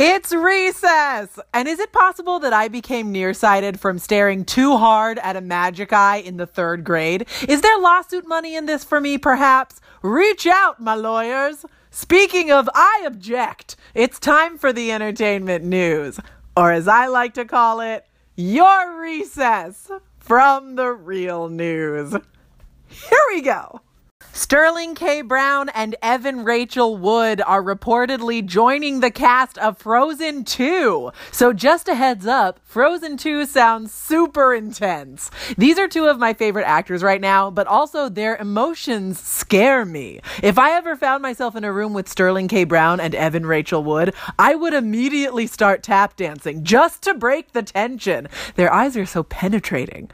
It's recess! And is it possible that I became nearsighted from staring too hard at a magic eye in the third grade? Is there lawsuit money in this for me, perhaps? Reach out, my lawyers! Speaking of I object, it's time for the entertainment news. Or as I like to call it, your recess from the real news. Here we go. Sterling K. Brown and Evan Rachel Wood are reportedly joining the cast of Frozen 2. So just a heads up, Frozen 2 sounds super intense. These are two of my favorite actors right now, but also their emotions scare me. If I ever found myself in a room with Sterling K. Brown and Evan Rachel Wood, I would immediately start tap dancing just to break the tension. Their eyes are so penetrating.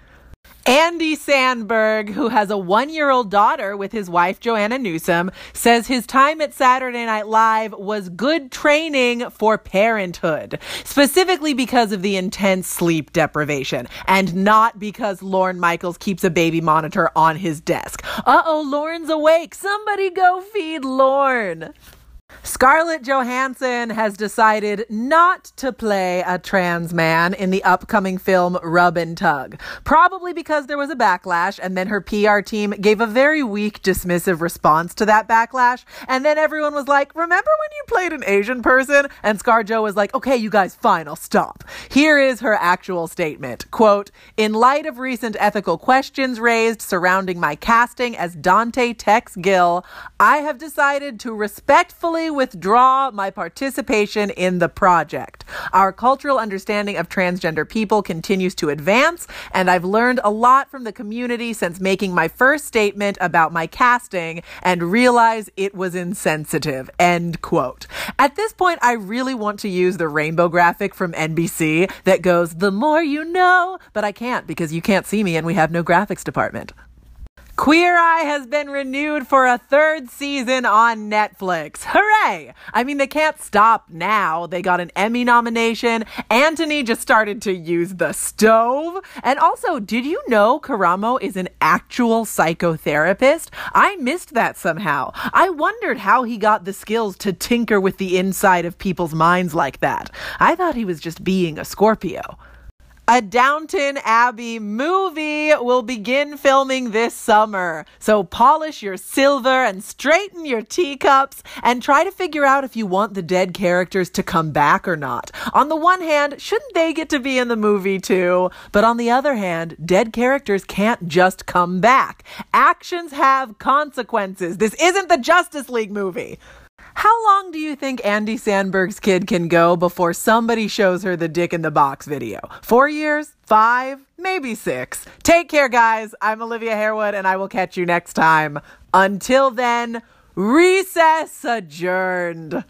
Andy Samberg, who has a one year old daughter with his wife Joanna Newsom, says his time at Saturday Night Live was good training for parenthood, specifically because of the intense sleep deprivation and not because Lorne Michaels keeps a baby monitor on his desk. Uh oh, Lorne's awake. Somebody go feed Lorne. Scarlett Johansson has decided not to play a trans man in the upcoming film Rub and Tug. Probably because there was a backlash, and then her PR team gave a very weak, dismissive response to that backlash. And then everyone was like, Remember when you played an Asian person? And ScarJo was like, Okay, you guys, fine, I'll stop. Here is her actual statement Quote, In light of recent ethical questions raised surrounding my casting as Dante Tex Gill, I have decided to respectfully withdraw my participation in the project. Our cultural understanding of transgender people continues to advance, and I've learned a lot from the community since making my first statement about my casting and realize it was insensitive. End quote. At this point, I really want to use the rainbow graphic from NBC that goes, the more you know, but I can't because you can't see me and we have no graphics department. Queer Eye has been renewed for a third season on Netflix. Hooray! I mean, they can't stop now. They got an Emmy nomination. Anthony just started to use the stove. And also, did you know Karamo is an actual psychotherapist? I missed that somehow. I wondered how he got the skills to tinker with the inside of people's minds like that. I thought he was just being a Scorpio. A Downton Abbey movie will begin filming this summer. So polish your silver and straighten your teacups and try to figure out if you want the dead characters to come back or not. On the one hand, shouldn't they get to be in the movie too? But on the other hand, dead characters can't just come back. Actions have consequences. This isn't the Justice League movie. How long do you think Andy Samberg's kid can go before somebody shows her the dick in the box video? Four years? Five? Maybe six. Take care, guys. I'm Olivia Harewood, and I will catch you next time. Until then, recess adjourned.